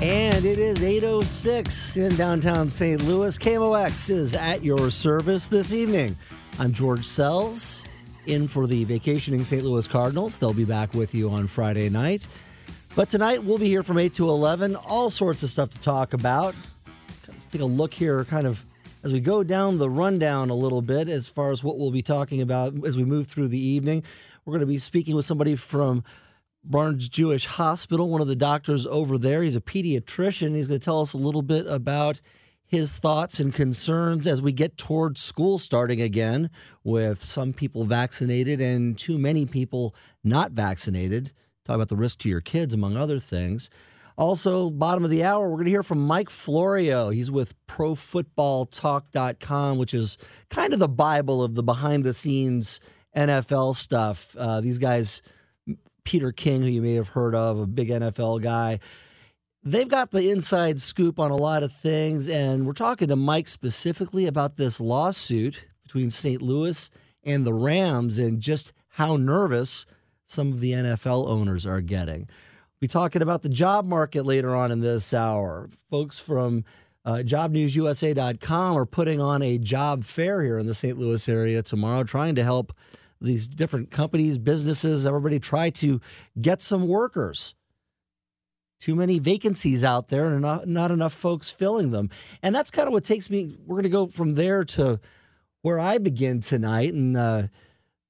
And it is 806 in downtown St. Louis. KMOX is at your service this evening. I'm George Sells, in for the vacationing St. Louis Cardinals. They'll be back with you on Friday night. But tonight we'll be here from 8 to 11. All sorts of stuff to talk about. Let's take a look here, kind of as we go down the rundown a little bit as far as what we'll be talking about as we move through the evening. We're going to be speaking with somebody from Barnes Jewish Hospital, one of the doctors over there. He's a pediatrician. He's going to tell us a little bit about his thoughts and concerns as we get towards school starting again, with some people vaccinated and too many people not vaccinated. Talk about the risk to your kids, among other things. Also, bottom of the hour, we're going to hear from Mike Florio. He's with ProFootballTalk.com, which is kind of the Bible of the behind the scenes NFL stuff. Uh, these guys Peter King, who you may have heard of, a big NFL guy. They've got the inside scoop on a lot of things, and we're talking to Mike specifically about this lawsuit between St. Louis and the Rams and just how nervous some of the NFL owners are getting. We'll be talking about the job market later on in this hour. Folks from uh, JobNewsUSA.com are putting on a job fair here in the St. Louis area tomorrow, trying to help these different companies, businesses, everybody try to get some workers. Too many vacancies out there and not, not enough folks filling them. And that's kind of what takes me. We're going to go from there to where I begin tonight. And uh,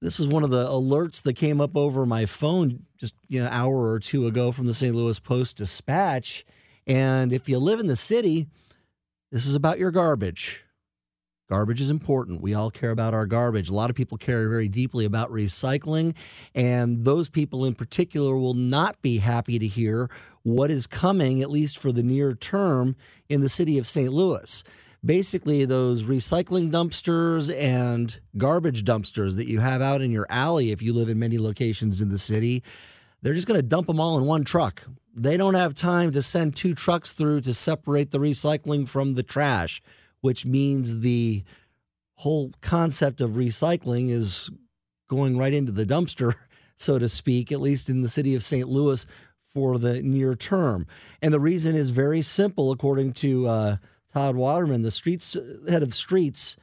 this was one of the alerts that came up over my phone just you know, an hour or two ago from the St. Louis Post Dispatch. And if you live in the city, this is about your garbage. Garbage is important. We all care about our garbage. A lot of people care very deeply about recycling, and those people in particular will not be happy to hear what is coming, at least for the near term, in the city of St. Louis. Basically, those recycling dumpsters and garbage dumpsters that you have out in your alley, if you live in many locations in the city, they're just going to dump them all in one truck. They don't have time to send two trucks through to separate the recycling from the trash which means the whole concept of recycling is going right into the dumpster, so to speak, at least in the city of St. Louis for the near term. And the reason is very simple, according to uh, Todd Waelterman, the streets head of streets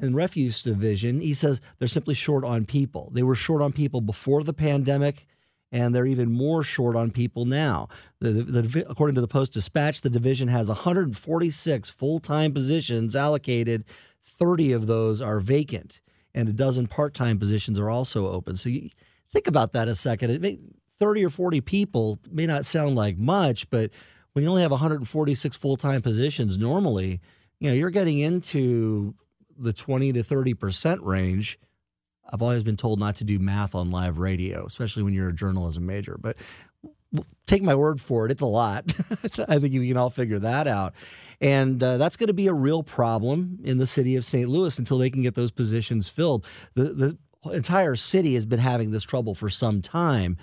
and refuse division. He says they're simply short on people. They were short on people before the pandemic and they're even more short on people now. The, the, according to the Post Dispatch, the division has 146 full time positions allocated, 30 of those are vacant, and a dozen part time positions are also open. So you think about that a second. May, 30 or 40 people may not sound like much, but when you only have 146 full time positions normally, you know, you're getting into the 20 to 30% range I've always been told not to do math on live radio, especially when you're a journalism major. But take my word for it, it's a lot. I think we can all figure that out. And uh, that's going to be a real problem in the city of St. Louis until they can get those positions filled. The, the entire city has been having this trouble for some time.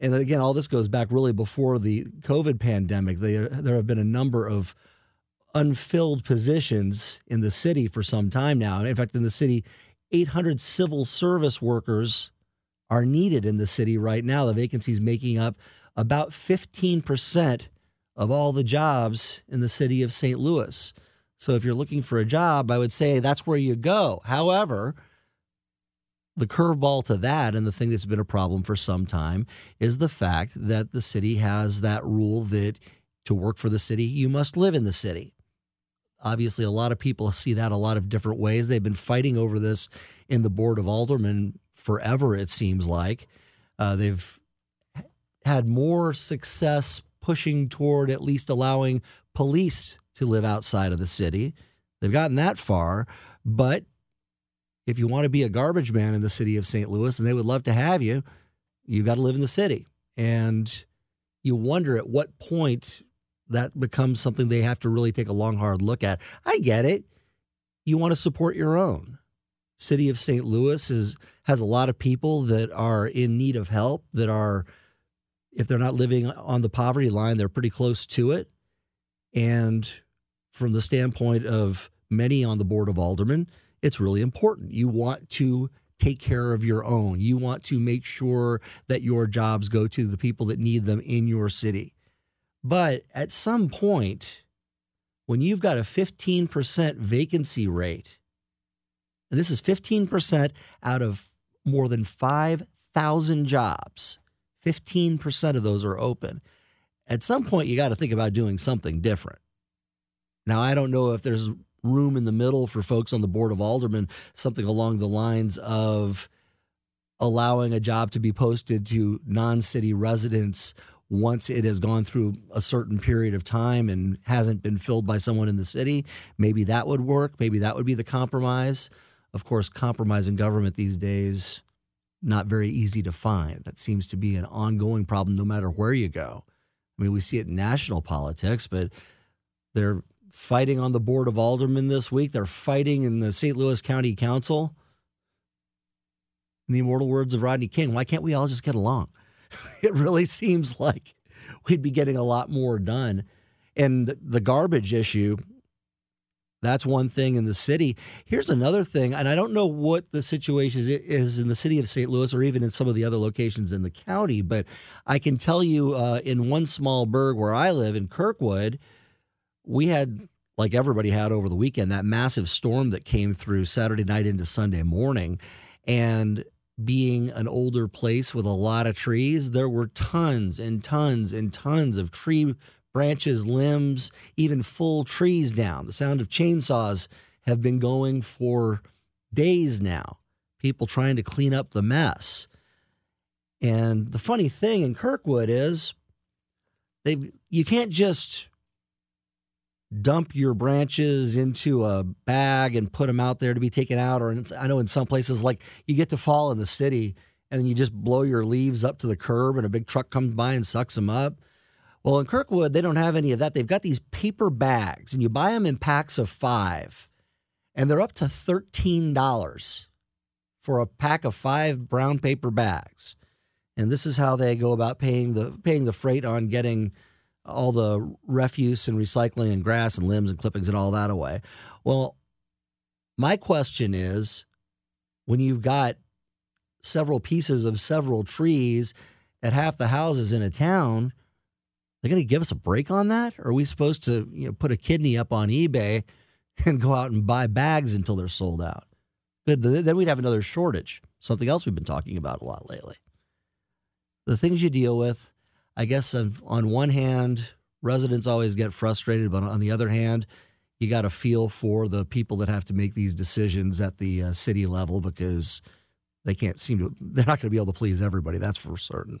And again, all this goes back really before the COVID pandemic. There, there have been a number of unfilled positions in the city for some time now. In fact, in the city 800 civil service workers are needed in the city right now. The vacancies making up about 15% of all the jobs in the city of St. Louis. So if you're looking for a job, I would say that's where you go. However, the curveball to that, and the thing that's been a problem for some time, is the fact that the city has that rule that to work for the city, you must live in the city. Obviously, a lot of people see that a lot of different ways. They've been fighting over this in the Board of Aldermen forever, it seems like. Uh, they've had more success pushing toward at least allowing police to live outside of the city. They've gotten that far, but if you want to be a garbage man in the city of St. Louis and they would love to have you, you've got to live in the city. And you wonder at what point that becomes something they have to really take a long, hard look at. I get it. You want to support your own. City of St. Louis is has a lot of people that are in need of help that are if they're not living on the poverty line, they're pretty close to it. And from the standpoint of many on the board of aldermen, it's really important. You want to take care of your own. You want to make sure that your jobs go to the people that need them in your city. But at some point, when you've got a 15% vacancy rate, and this is 15% out of more than 5,000 jobs, 15% of those are open. At some point, you got to think about doing something different. Now, I don't know if there's room in the middle for folks on the board of aldermen, something along the lines of allowing a job to be posted to non city residents once it has gone through a certain period of time and hasn't been filled by someone in the city. Maybe that would work. Maybe that would be the compromise. Of course, compromise in government these days not very easy to find. That seems to be an ongoing problem no matter where you go. I mean, we see it in national politics, but they're fighting on the board of aldermen this week. They're fighting in the St. Louis County Council. In the immortal words of Rodney King, why can't we all just get along? it really seems like we'd be getting a lot more done. And the garbage issue, that's one thing in the city. Here's another thing, and I don't know what the situation is in the city of St. Louis or even in some of the other locations in the county, but I can tell you uh, in one small burg where I live in Kirkwood, we had, like everybody had over the weekend, that massive storm that came through Saturday night into Sunday morning. And being an older place with a lot of trees, there were tons and tons and tons of tree branches, limbs, even full trees down. The sound of chainsaws have been going for days now. People trying to clean up the mess. And the funny thing in Kirkwood is they you can't just dump your branches into a bag and put them out there to be taken out or I know in some places like you get to fall in the city and you just blow your leaves up to the curb and a big truck comes by and sucks them up. Well, in Kirkwood, they don't have any of that. They've got these paper bags, and you buy them in packs of five, and they're up to $13 for a pack of five brown paper bags. And this is how they go about paying the paying the freight on getting all the refuse and recycling and grass and limbs and clippings and all that away. Well, my question is when you've got several pieces of several trees at half the houses in a town, they're going to give us a break on that? Or are we supposed to you know, put a kidney up on eBay and go out and buy bags until they're sold out? Then we'd have another shortage, something else we've been talking about a lot lately. The things you deal with, I guess, on one hand, residents always get frustrated, but on the other hand, you got to feel for the people that have to make these decisions at the uh, city level because they can't seem to, they're not going to be able to please everybody, that's for certain.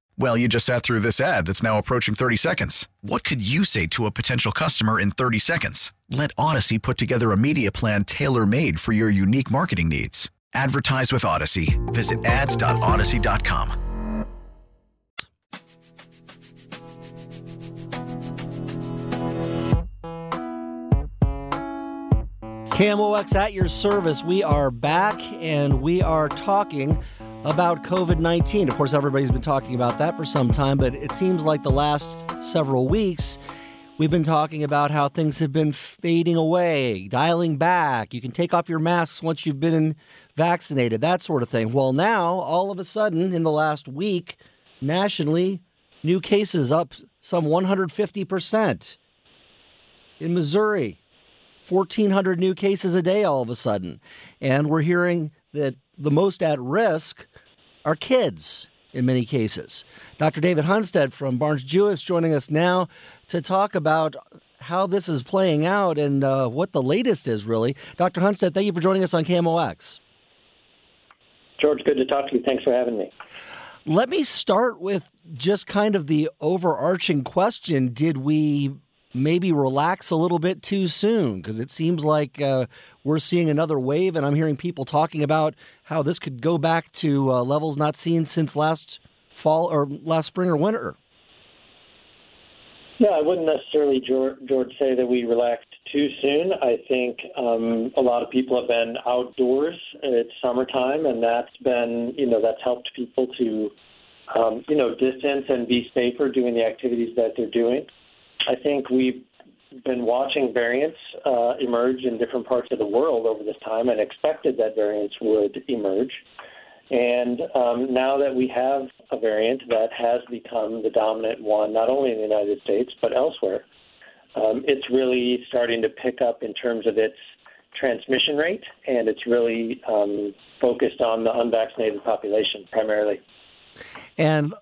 Well, you just sat through this ad that's now approaching 30 seconds. What could you say to a potential customer in 30 seconds? Let Odyssey put together a media plan tailor made for your unique marketing needs. Advertise with Odyssey. Visit ads.odyssey.com. KMOX at your service. We are back and we are talking about COVID 19. Of course, everybody's been talking about that for some time, but it seems like the last several weeks we've been talking about how things have been fading away, dialing back. You can take off your masks once you've been vaccinated, that sort of thing. Well, now, all of a sudden, in the last week, nationally, new cases up some 150%. In Missouri, 1,400 new cases a day all of a sudden. And we're hearing that the most at risk are kids in many cases. Dr. David Hunstad from Barnes Jewish joining us now to talk about how this is playing out and uh, what the latest is, really. Dr. Hunstad, thank you for joining us on KMOX. George, good to talk to you. Thanks for having me. Let me start with just kind of the overarching question Did we maybe relax a little bit too soon because it seems like uh, we're seeing another wave, and I'm hearing people talking about how this could go back to uh, levels not seen since last fall or last spring or winter. Yeah, I wouldn't necessarily, George, say that we relaxed too soon. I think um, a lot of people have been outdoors. It's summertime, and that's been, you know, that's helped people to, um, you know, distance and be safer doing the activities that they're doing. I think we've been watching variants uh, emerge in different parts of the world over this time and expected that variants would emerge. And um, now that we have a variant that has become the dominant one, not only in the United States, but elsewhere, um, it's really starting to pick up in terms of its transmission rate, and it's really um, focused on the unvaccinated population primarily. And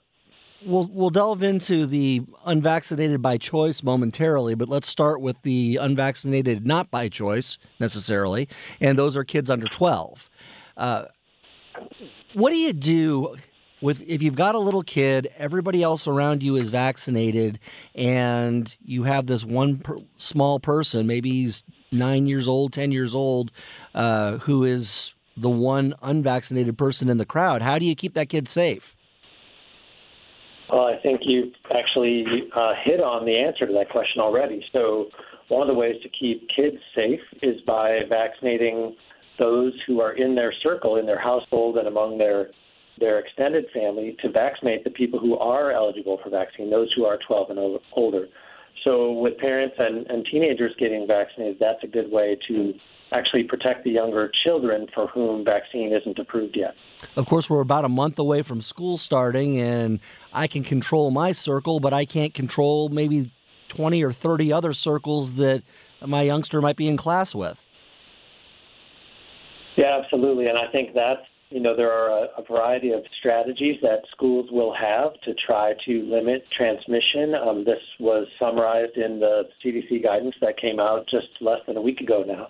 We'll we'll delve into the unvaccinated by choice momentarily, but let's start with the unvaccinated not by choice necessarily, and those are kids under twelve. Uh, what do you do with if you've got a little kid, everybody else around you is vaccinated, and you have this one per, small person, maybe he's nine years old, ten years old, uh, who is the one unvaccinated person in the crowd? How do you keep that kid safe? Well, I think you actually uh, hit on the answer to that question already. So, one of the ways to keep kids safe is by vaccinating those who are in their circle, in their household, and among their their extended family to vaccinate the people who are eligible for vaccine, those who are 12 and older. So, with parents and, and teenagers getting vaccinated, that's a good way to actually protect the younger children for whom vaccine isn't approved yet. Of course, we're about a month away from school starting, and I can control my circle, but I can't control maybe 20 or 30 other circles that my youngster might be in class with. Yeah, absolutely. And I think that, you know, there are a, a variety of strategies that schools will have to try to limit transmission. Um, this was summarized in the CDC guidance that came out just less than a week ago now.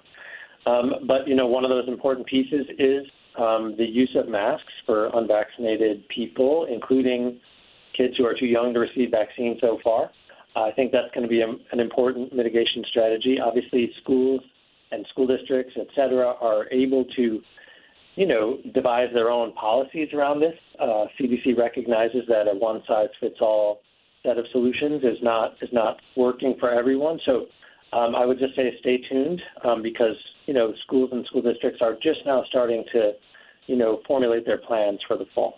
Um, but you know, one of those important pieces is um, the use of masks for unvaccinated people, including kids who are too young to receive vaccine so far. I think that's going to be a, an important mitigation strategy. Obviously, schools and school districts, et cetera, are able to, you know, devise their own policies around this. Uh, CDC recognizes that a one-size-fits-all set of solutions is not is not working for everyone. So um, I would just say stay tuned um, because you know, schools and school districts are just now starting to, you know, formulate their plans for the fall.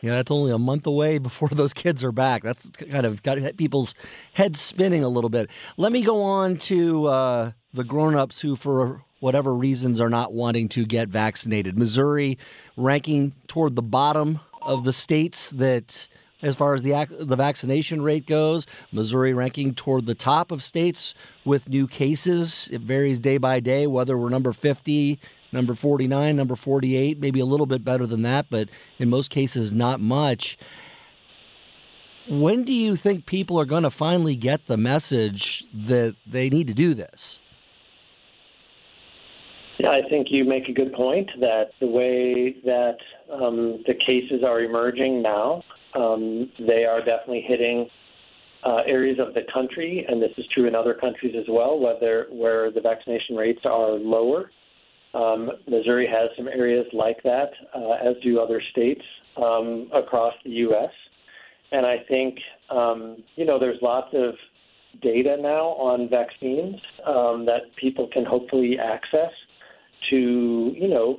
Yeah, that's only a month away before those kids are back. That's kind of got people's heads spinning a little bit. Let me go on to uh, the grown-ups who, for whatever reasons, are not wanting to get vaccinated. Missouri ranking toward the bottom of the states that as far as the the vaccination rate goes. Missouri ranking toward the top of states with new cases. It varies day by day whether we're number 50, number 49, number 48, maybe a little bit better than that, but in most cases not much. When do you think people are going to finally get the message that they need to do this? Yeah, I think you make a good point that the way that um, the cases are emerging now, um, they are definitely hitting uh, areas of the country, and this is true in other countries as well, whether where the vaccination rates are lower. Um, Missouri has some areas like that, uh, as do other states um, across the U.S. And I think um, you know there's lots of data now on vaccines um, that people can hopefully access to you know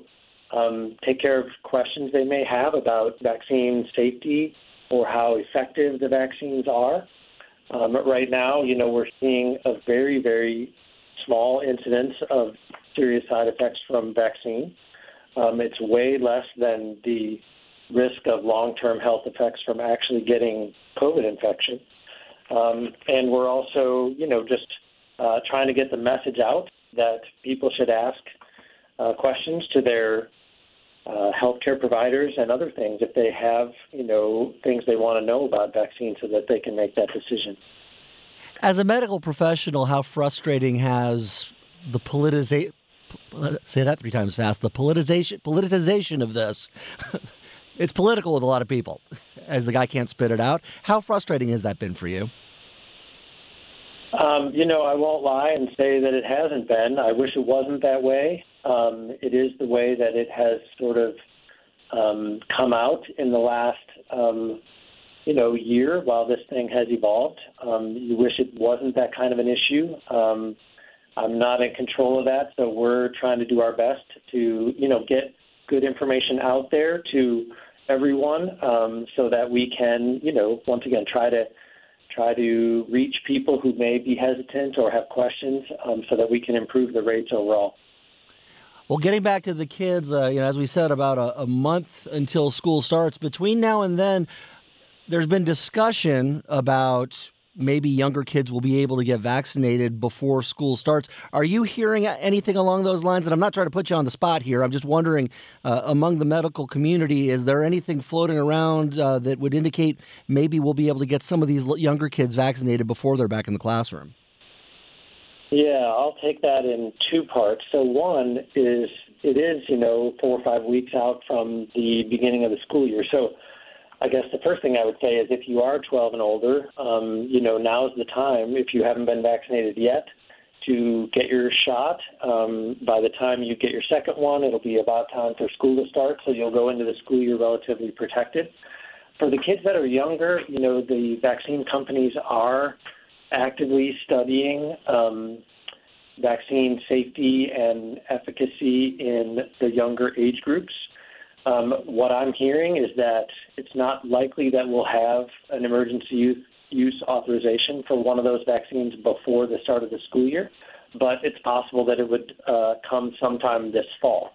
um, take care of questions they may have about vaccine safety or how effective the vaccines are. Um, right now, you know, we're seeing a very, very small incidence of serious side effects from vaccine. Um, it's way less than the risk of long-term health effects from actually getting COVID infection. Um, and we're also, you know, just uh, trying to get the message out that people should ask uh, questions to their uh, healthcare providers and other things if they have, you know, things they want to know about vaccines so that they can make that decision. As a medical professional, how frustrating has the politicization say that three times fast. The politicization politicization of this. It's political with a lot of people as the guy can't spit it out. How frustrating has that been for you? Um, you know i won't lie and say that it hasn't been. I wish it wasn't that way. Um, it is the way that it has sort of um, come out in the last, um, you know, year while this thing has evolved. Um, you wish it wasn't that kind of an issue. Um, I'm not in control of that, so we're trying to do our best to, you know, get good information out there to everyone um, so that we can, you know, once again try to try to reach people who may be hesitant or have questions um, so that we can improve the rates overall. Well, getting back to the kids, uh, you know, as we said, about a, a, month until school starts. Between now and then, there's been discussion about maybe younger kids will be able to get vaccinated before school starts. Are you hearing anything along those lines? And I'm not trying to put you on the spot here. I'm just wondering, uh, among the medical community, is there anything floating around uh, that would indicate maybe we'll be able to get some of these younger kids vaccinated before they're back in the classroom? Yeah, I'll take that in two parts. So one is it is, you know, four or five weeks out from the beginning of the school year. So I guess the first thing I would say is if you are 12 and older, um, you know, now's the time, if you haven't been vaccinated yet, to get your shot. Um, by the time you get your second one, it'll be about time for school to start, so you'll go into the school year relatively protected. For the kids that are younger, you know, the vaccine companies are actively studying um, vaccine safety and efficacy in the younger age groups. Um, what I'm hearing is that it's not likely that we'll have an emergency use, authorization for one of those vaccines before the start of the school year, but it's possible that it would uh, come sometime this fall.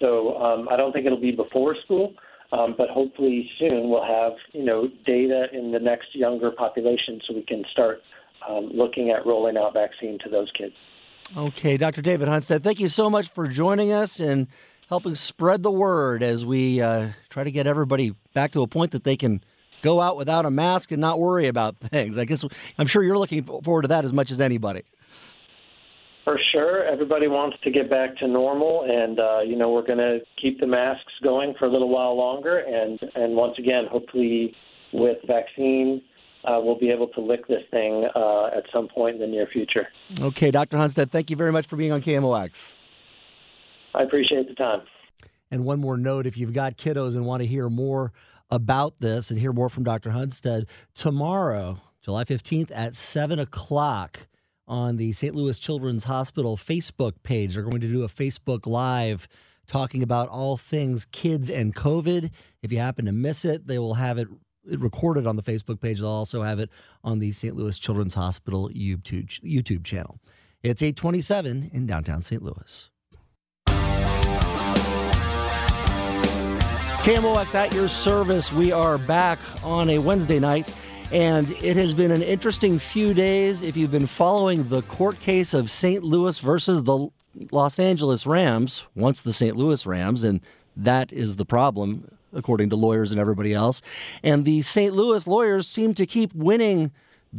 So um, I don't think it'll be before school, um, but hopefully soon we'll have you know data in the next younger population so we can start um, looking at rolling out vaccine to those kids. Okay, Dr. David Hunstad, thank you so much for joining us and helping spread the word as we uh, try to get everybody back to a point that they can go out without a mask and not worry about things. I guess I'm sure you're looking forward to that as much as anybody. For sure, everybody wants to get back to normal, and uh, you know we're going to keep the masks going for a little while longer, and and once again, hopefully with vaccine uh, we'll be able to lick this thing uh, at some point in the near future. Okay, Dr. Hunstad, thank you very much for being on KMOX. I appreciate the time. And one more note if you've got kiddos and want to hear more about this and hear more from Dr. Hunstad, tomorrow, July 15th at 7 o'clock on the St. Louis Children's Hospital Facebook page, they're going to do a Facebook Live talking about all things kids and COVID. If you happen to miss it, they will have it recorded on the Facebook page. They'll also have it on the St. Louis Children's Hospital YouTube YouTube channel. It's 827 in downtown St. Louis. KMOX at your service. We are back on a Wednesday night, and it has been an interesting few days. If you've been following the court case of St. Louis versus the Los Angeles Rams, once the St. Louis Rams, and that is the problem according to lawyers and everybody else. And the St. Louis lawyers seem to keep winning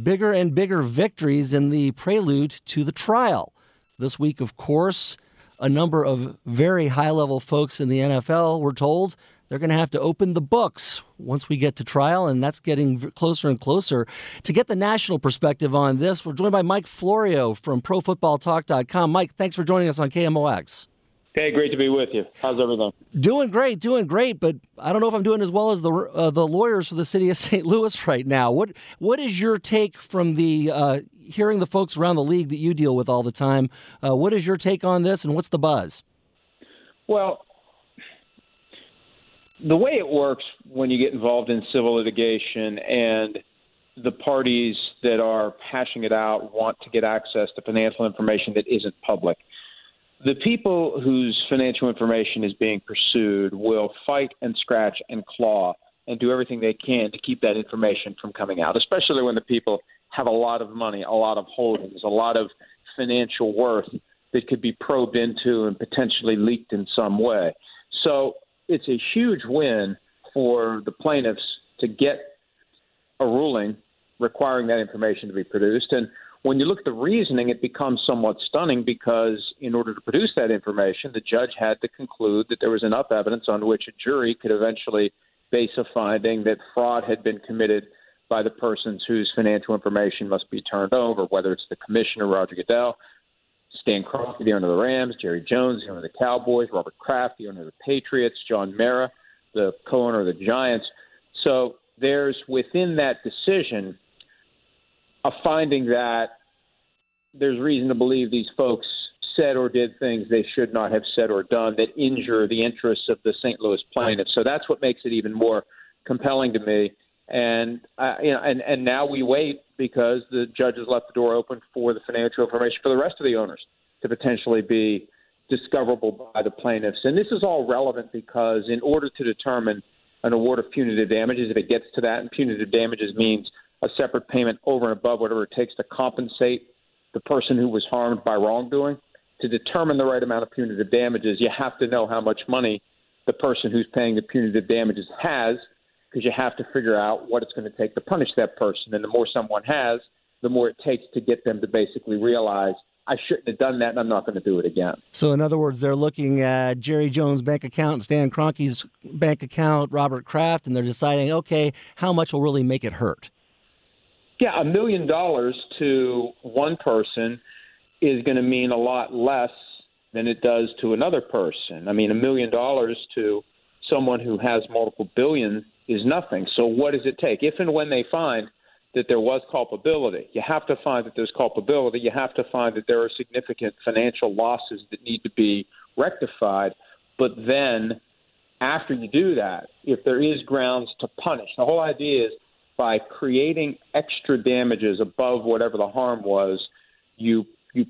bigger and bigger victories in the prelude to the trial. This week, of course, a number of very high level folks in the NFL, we're told, they're going to have to open the books once we get to trial, and that's getting closer and closer. To get the national perspective on this, we're joined by Mike Florio from ProFootballTalk.com. Mike, thanks for joining us on KMOX. Hey, great to be with you. How's everything? Doing great, doing great. But I don't know if I'm doing as well as the uh, the lawyers for the city of St. Louis right now. What what is your take from the uh, hearing the folks around the league that you deal with all the time? Uh, what is your take on this, and what's the buzz? Well, the way it works when you get involved in civil litigation and the parties that are hashing it out want to get access to financial information that isn't public the people whose financial information is being pursued will fight and scratch and claw and do everything they can to keep that information from coming out, especially when the people have a lot of money, a lot of holdings, a lot of financial worth that could be probed into and potentially leaked in some way. So it's a huge win for the plaintiffs to get a ruling requiring that information to be produced. And when you look at the reasoning, it becomes somewhat stunning because in order to produce that information, the judge had to conclude that there was enough evidence on which a jury could eventually base a finding that fraud had been committed by the persons whose financial information must be turned over, whether it's the commissioner, Roger Goodell, Stan Kroenke, the owner of the Rams, Jerry Jones, the owner of the Cowboys, Robert Kraft, the owner of the Patriots, John Mara, the co-owner of the Giants. So there's within that decision a finding that there's reason to believe these folks said or did things they should not have said or done that injure the interests of the St. Louis plaintiffs. So that's what makes it even more compelling to me. And uh, you know, and and now we wait because the judge has left the door open for the financial information for the rest of the owners to potentially be discoverable by the plaintiffs. And this is all relevant because in order to determine an award of punitive damages, if it gets to that, and punitive damages means a separate payment over and above whatever it takes to compensate the person who was harmed by wrongdoing. To determine the right amount of punitive damages, you have to know how much money the person who's paying the punitive damages has, because you have to figure out what it's going to take to punish that person. And the more someone has, the more it takes to get them to basically realize I shouldn't have done that, and I'm not going to do it again. So, in other words, they're looking at Jerry Jones' bank account, Stan Kroenke's bank account, Robert Kraft, and they're deciding, okay, how much will really make it hurt? Yeah, a million dollars to one person is going to mean a lot less than it does to another person. I mean, a million dollars to someone who has multiple billion is nothing. So, what does it take? If and when they find that there was culpability, you have to find that there's culpability. You have to find that there are significant financial losses that need to be rectified. But then, after you do that, if there is grounds to punish, the whole idea is by creating extra damages above whatever the harm was, you you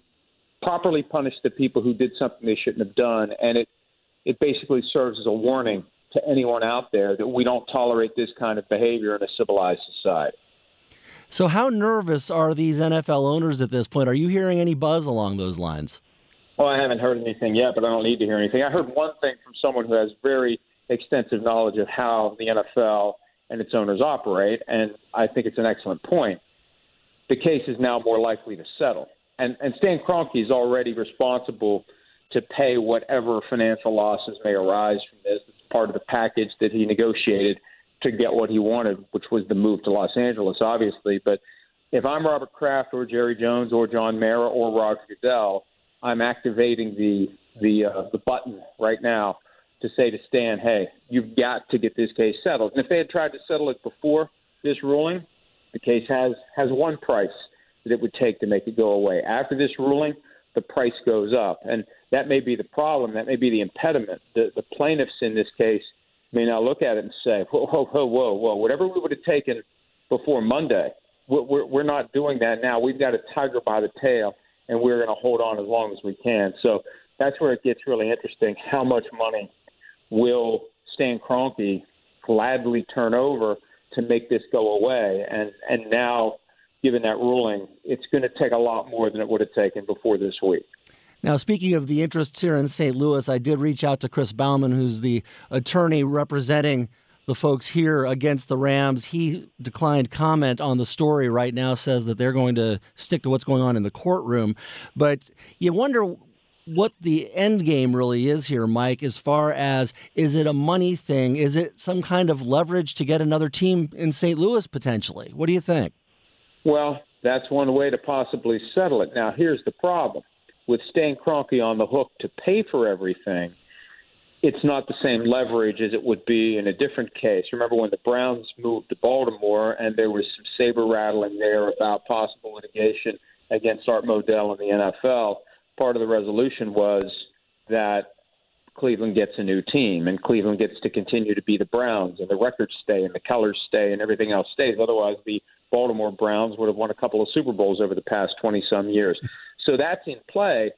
properly punish the people who did something they shouldn't have done, and it it basically serves as a warning to anyone out there that we don't tolerate this kind of behavior in a civilized society. So, how nervous are these NFL owners at this point? Are you hearing any buzz along those lines? Well, I haven't heard anything yet, but I don't need to hear anything. I heard one thing from someone who has very extensive knowledge of how the NFL and its owners operate. And I think it's an excellent point. The case is now more likely to settle. And, and Stan Kroenke is already responsible to pay whatever financial losses may arise from this. Part of the package that he negotiated to get what he wanted, which was the move to Los Angeles, obviously. But if I'm Robert Kraft or Jerry Jones or John Mara or Roger Goodell, I'm activating the the uh, the button right now to say to Stan, hey, you've got to get this case settled. And if they had tried to settle it before this ruling, the case has has one price that it would take to make it go away. After this ruling, the price goes up, and that may be the problem. That may be the impediment. The, the plaintiffs in this case may now look at it and say, whoa, whoa, whoa, whoa, whoa, whatever we would have taken before Monday, we're, we're not doing that now. We've got a tiger by the tail, and we're going to hold on as long as we can. So that's where it gets really interesting. How much money will Stan Kroenke gladly turn over to make this go away? And and now, given that ruling, it's going to take a lot more than it would have taken before this week. Now, speaking of the interests here in St. Louis, I did reach out to Chris Bauman, who's the attorney representing the folks here against the Rams. He declined comment on the story right now, says that they're going to stick to what's going on in the courtroom. But you wonder what the end game really is here, Mike, as far as is it a money thing? Is it some kind of leverage to get another team in St. Louis potentially? What do you think? Well, that's one way to possibly settle it. Now, here's the problem with Stan Kroenke on the hook to pay for everything. It's not the same leverage as it would be in a different case. Remember when the Browns moved to Baltimore and there was some saber rattling there about possible litigation against Art Modell in the NFL? Part of the resolution was that Cleveland gets a new team and Cleveland gets to continue to be the Browns and the records stay and the colors stay and everything else stays. Otherwise, the Baltimore Browns would have won a couple of Super Bowls over the past 20 some years. So that's in play,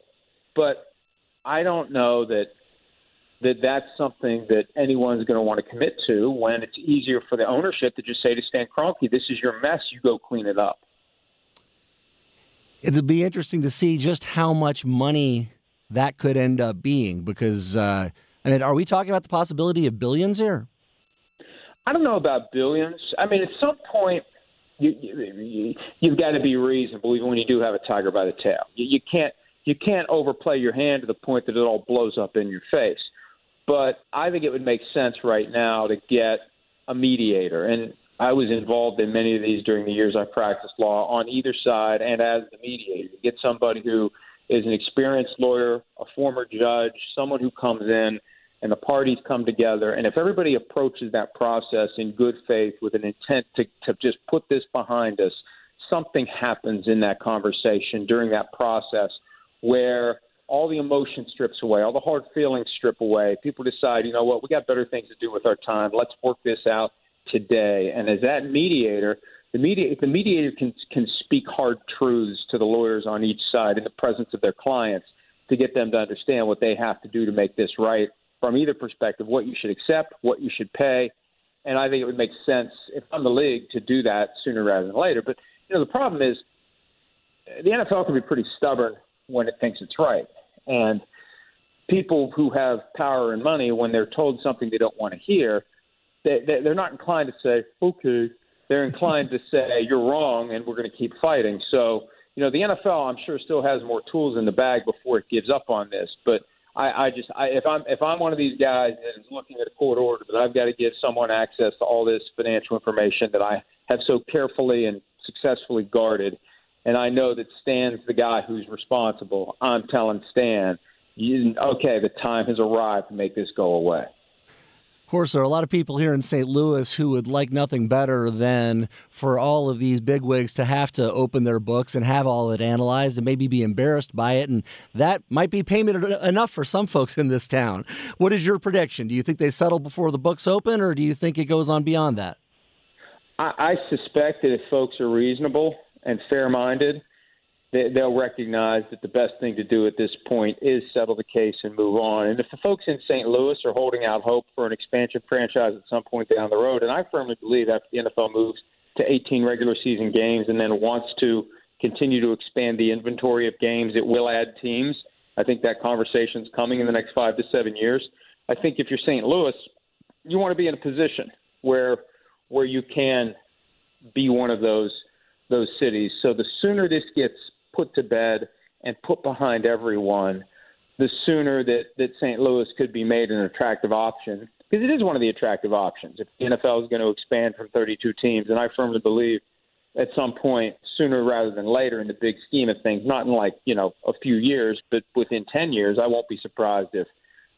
but I don't know that that that's something that anyone's going to want to commit to when it's easier for the ownership to just say to Stan Kroenke, "This is your mess. You go clean it up." It'll be interesting to see just how much money that could end up being, because uh, I mean, are we talking about the possibility of billions here? I don't know about billions. I mean, at some point, you, you, you've got to be reasonable, even when you do have a tiger by the tail. You, you can't you can't overplay your hand to the point that it all blows up in your face. But I think it would make sense right now to get a mediator. And I was involved in many of these during the years I practiced law on either side and as the mediator. Get somebody who is an experienced lawyer, a former judge, someone who comes in and the parties come together. And if everybody approaches that process in good faith with an intent to, to just put this behind us, something happens in that conversation during that process where all the emotion strips away, all the hard feelings strip away. People decide, you know what, we got better things to do with our time. Let's work this out today. And as that mediator, the media, the mediator can can speak hard truths to the lawyers on each side in the presence of their clients to get them to understand what they have to do to make this right from either perspective, what you should accept, what you should pay. And I think it would make sense if I'm the league to do that sooner rather than later. But you know, the problem is the NFL can be pretty stubborn when it thinks it's right. And people who have power and money, when they're told something they don't want to hear, they, they're not inclined to say, okay. They're inclined to say, you're wrong, and we're going to keep fighting. So, you know, the NFL, I'm sure, still has more tools in the bag before it gives up on this. But I, I just, I, if I'm if I'm one of these guys that is looking at a court order that I've got to give someone access to all this financial information that I have so carefully and successfully guarded, and I know that Stan's the guy who's responsible. I'm telling Stan, you, okay, the time has arrived to make this go away. Course, there are a lot of people here in St. Louis who would like nothing better than for all of these bigwigs to have to open their books and have all of it analyzed and maybe be embarrassed by it. And that might be payment enough for some folks in this town. What is your prediction? Do you think they settle before the books open, or do you think it goes on beyond that? I, I suspect that if folks are reasonable and fair minded, they'll recognize that the best thing to do at this point is settle the case and move on. And if the folks in St. Louis are holding out hope for an expansion franchise at some point down the road, and I firmly believe after the NFL moves to 18 regular season games and then wants to continue to expand the inventory of games, it will add teams. I think that conversation is coming in the next five to seven years. I think if you're St. Louis, you want to be in a position where where you can be one of those those cities. So the sooner this gets put to bed and put behind everyone, the sooner that, that St. Louis could be made an attractive option. Because it is one of the attractive options if the NFL is going to expand from 32 teams. And I firmly believe at some point, sooner rather than later, in the big scheme of things, not in like, you know, a few years, but within 10 years, I won't be surprised if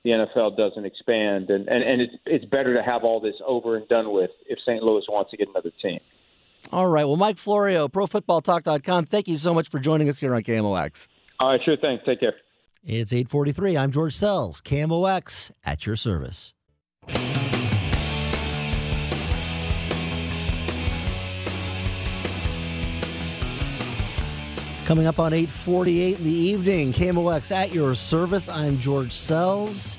the NFL doesn't expand. And, and, and it's, it's better to have all this over and done with if St. Louis wants to get another team. All right. Well, Mike Florio, ProFootballTalk.com. Thank you so much for joining us here on KMOX. All right. Sure thing. Take care. It's 843. I'm George Sells, KMOX at your service. Coming up on 848 in the evening, KMOX at your service. I'm George Sells.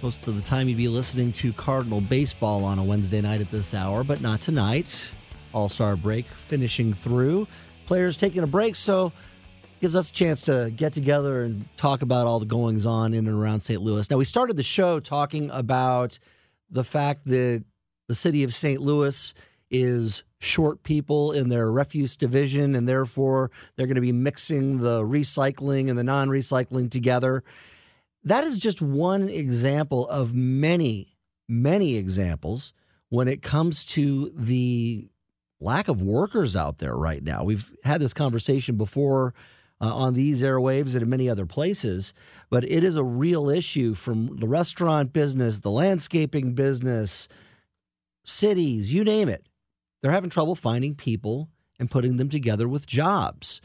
Most of the time you'd be listening to Cardinal baseball on a Wednesday night at this hour, but not tonight. All Star break finishing through. Players taking a break, so gives us a chance to get together and talk about all the goings on in and around St. Louis. Now, we started the show talking about the fact that the city of St. Louis is short people in their refuse division, and therefore they're going to be mixing the recycling and the non recycling together. That is just one example of many, many examples when it comes to the lack of workers out there right now. We've had this conversation before uh, on these airwaves and in many other places, but it is a real issue from the restaurant business, the landscaping business, cities, you name it. They're having trouble finding people and putting them together with jobs.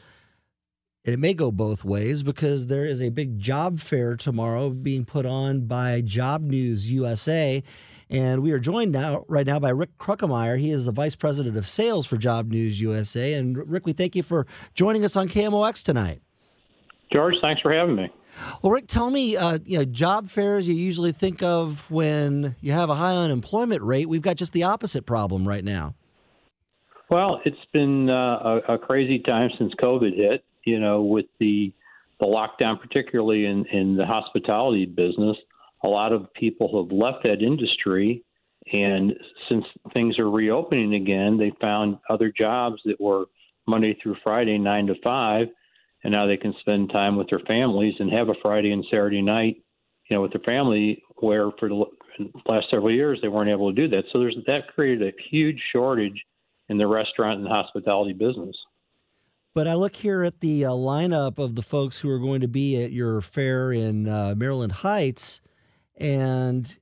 And it may go both ways because there is a big job fair tomorrow being put on by Job News USA. And we are joined now right now by Rick Kruckemeyer. He is the Vice President of Sales for Job News USA. And Rick, we thank you for joining us on KMOX tonight. George, thanks for having me. Well, Rick, tell me, uh, you know, job fairs you usually think of when you have a high unemployment rate. We've got just the opposite problem right now. Well, it's been uh, a, a crazy time since COVID hit. You know, with the the lockdown, particularly in in the hospitality business, a lot of people have left that industry. And since things are reopening again, they found other jobs that were Monday through Friday, nine to five, and now they can spend time with their families and have a Friday and Saturday night, you know, with their family. Where for the last several years they weren't able to do that. So there's that created a huge shortage in the restaurant and hospitality business. But I look here at the uh, lineup of the folks who are going to be at your fair in uh, Maryland Heights, and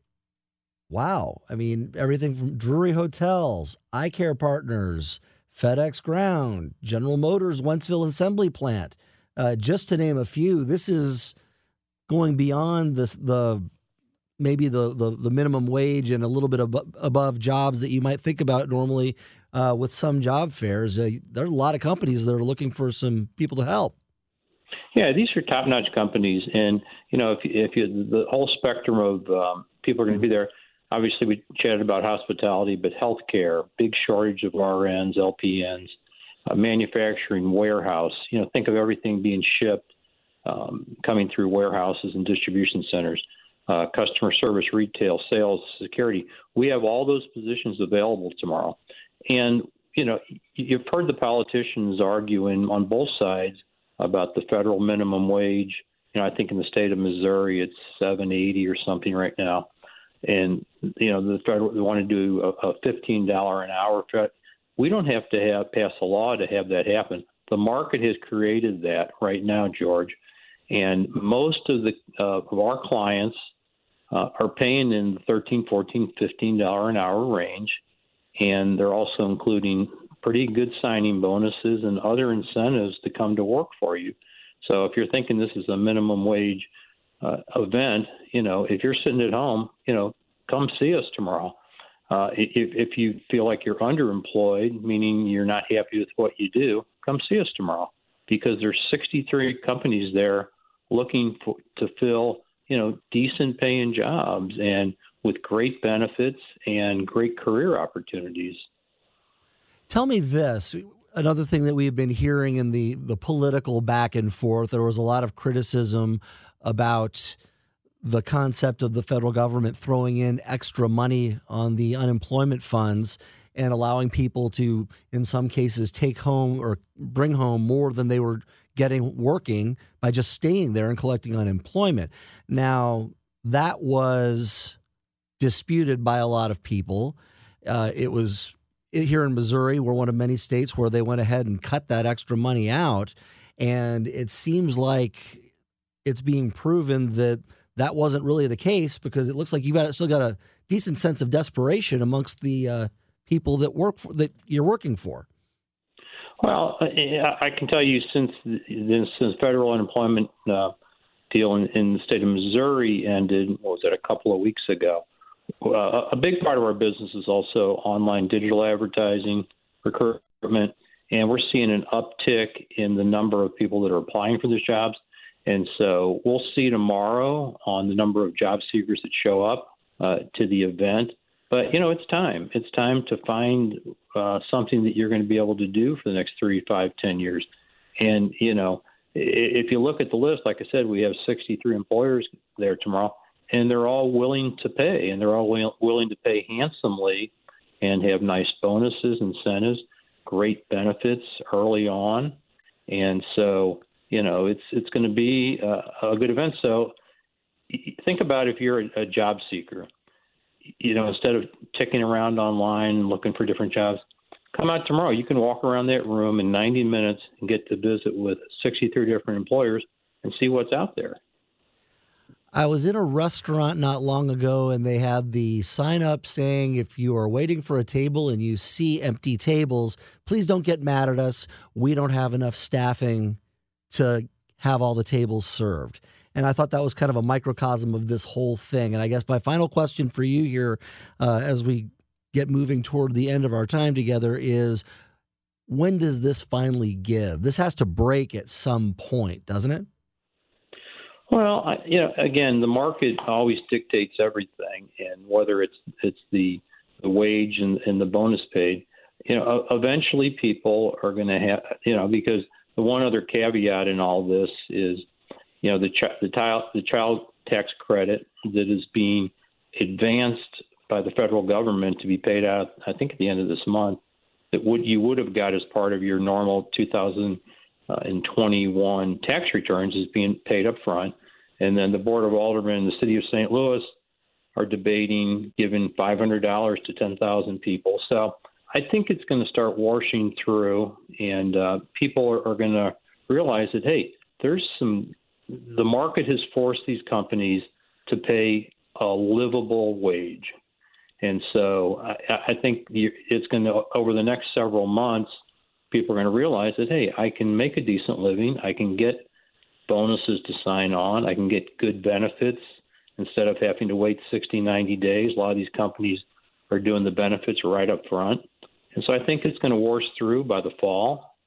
wow, I mean, everything from Drury Hotels, Eye Care Partners, FedEx Ground, General Motors, Wentzville Assembly Plant, uh, just to name a few. This is going beyond the the maybe the, the, the minimum wage and a little bit ab- above jobs that you might think about normally uh, with some job fairs. Uh, there are a lot of companies that are looking for some people to help. Yeah, these are top-notch companies, and you know, if if you, the whole spectrum of um, people are going to be there. Obviously, we chatted about hospitality, but healthcare, big shortage of RNs, LPNs, uh, manufacturing, warehouse. You know, think of everything being shipped, um, coming through warehouses and distribution centers. Uh, customer service, retail, sales, security. We have all those positions available tomorrow. And, you know, you've heard the politicians arguing on both sides about the federal minimum wage. You know, I think in the state of Missouri it's 780 or something right now. And, you know, the federal they want to do a, a $15 an hour. cut. We don't have to have pass a law to have that happen. The market has created that right now, George. And most of the uh, of our clients uh, are paying in the 13, 14, 15 dollar an hour range and they're also including pretty good signing bonuses and other incentives to come to work for you. So if you're thinking this is a minimum wage uh, event, you know, if you're sitting at home, you know, come see us tomorrow. Uh, if, if you feel like you're underemployed, meaning you're not happy with what you do, come see us tomorrow because there's 63 companies there looking for, to fill, you know, decent paying jobs. And with great benefits and great career opportunities. Tell me this. Another thing that we've been hearing in the, the political back and forth, there was a lot of criticism about the concept of the federal government throwing in extra money on the unemployment funds and allowing people to, in some cases, take home or bring home more than they were getting working by just staying there and collecting unemployment. Now, that was disputed by a lot of people. Uh, it was here in Missouri, we're one of many states where they went ahead and cut that extra money out. And it seems like it's being proven that that wasn't really the case because it looks like you've got, still got a decent sense of desperation amongst the uh, people that work for, that you're working for. Well, I can tell you since since federal unemployment uh, deal in, in the state of Missouri ended, was it a couple of weeks ago? Uh, a big part of our business is also online digital advertising, recruitment, and we're seeing an uptick in the number of people that are applying for these jobs. And so we'll see tomorrow on the number of job seekers that show up uh, to the event. But you know, it's time. It's time to find uh, something that you're going to be able to do for the next three, five, ten years. And you know, if you look at the list, like I said, we have 63 employers there tomorrow and they're all willing to pay, and they're all willing to pay handsomely and have nice bonuses, incentives, great benefits early on, and so you know it's it's going to be a, a good event. So think about if you're a, a job seeker, you know, instead of ticking around online looking for different jobs, come out tomorrow. You can walk around that room in 90 minutes and get to visit with 63 different employers and see what's out there. I was in a restaurant not long ago and they had the sign up saying if you are waiting for a table and you see empty tables, please don't get mad at us. We don't have enough staffing to have all the tables served. And I thought that was kind of a microcosm of this whole thing. And I guess my final question for you here, uh, as we get moving toward the end of our time together, is when does this finally give? This has to break at some point, doesn't it? Well, I, you know, again, the market always dictates everything, and whether it's it's the the wage and, and the bonus paid, you know, eventually people are going to have, you know, because the one other caveat in all this is, you know, the ch- the child the child tax credit that is being advanced by the federal government to be paid out, I think at the end of this month, that would you would have got as part of your normal 2000 in 21 tax returns is being paid up front. And then the Board of Aldermen in the city of St. Louis are debating giving $500 to 10,000 people. So I think it's going to start washing through, and uh, people are, are going to realize that, hey, there's some, the market has forced these companies to pay a livable wage. And so I, I think it's going to, over the next several months, people are going to realize that hey, I can make a decent living. I can get bonuses to sign on. I can get good benefits instead of having to wait 60, 90 days. A lot of these companies are doing the benefits right up front, and so I think it's going to wash through by the fall.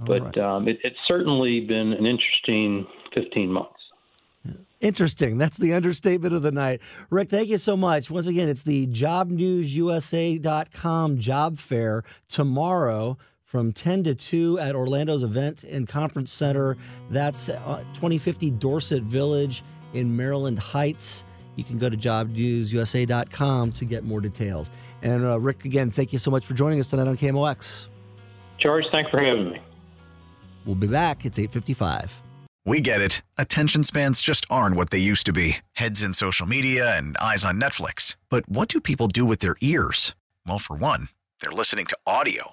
All but right. um, it, it's certainly been an interesting 15 months. Interesting. That's the understatement of the night. Rick, thank you so much. Once again, it's the jobnewsusa.com job fair tomorrow from 10 to 2 at Orlando's Event and Conference Center. That's uh, 2050 Dorsett Village in Maryland Heights. You can go to jobnewsusa.com to get more details. And uh, Rick, again, thank you so much for joining us tonight on KMOX. George, thanks for having me. We'll be back. It's 855. We get it. Attention spans just aren't what they used to be. Heads in social media and eyes on Netflix. But what do people do with their ears? Well, for one, they're listening to audio.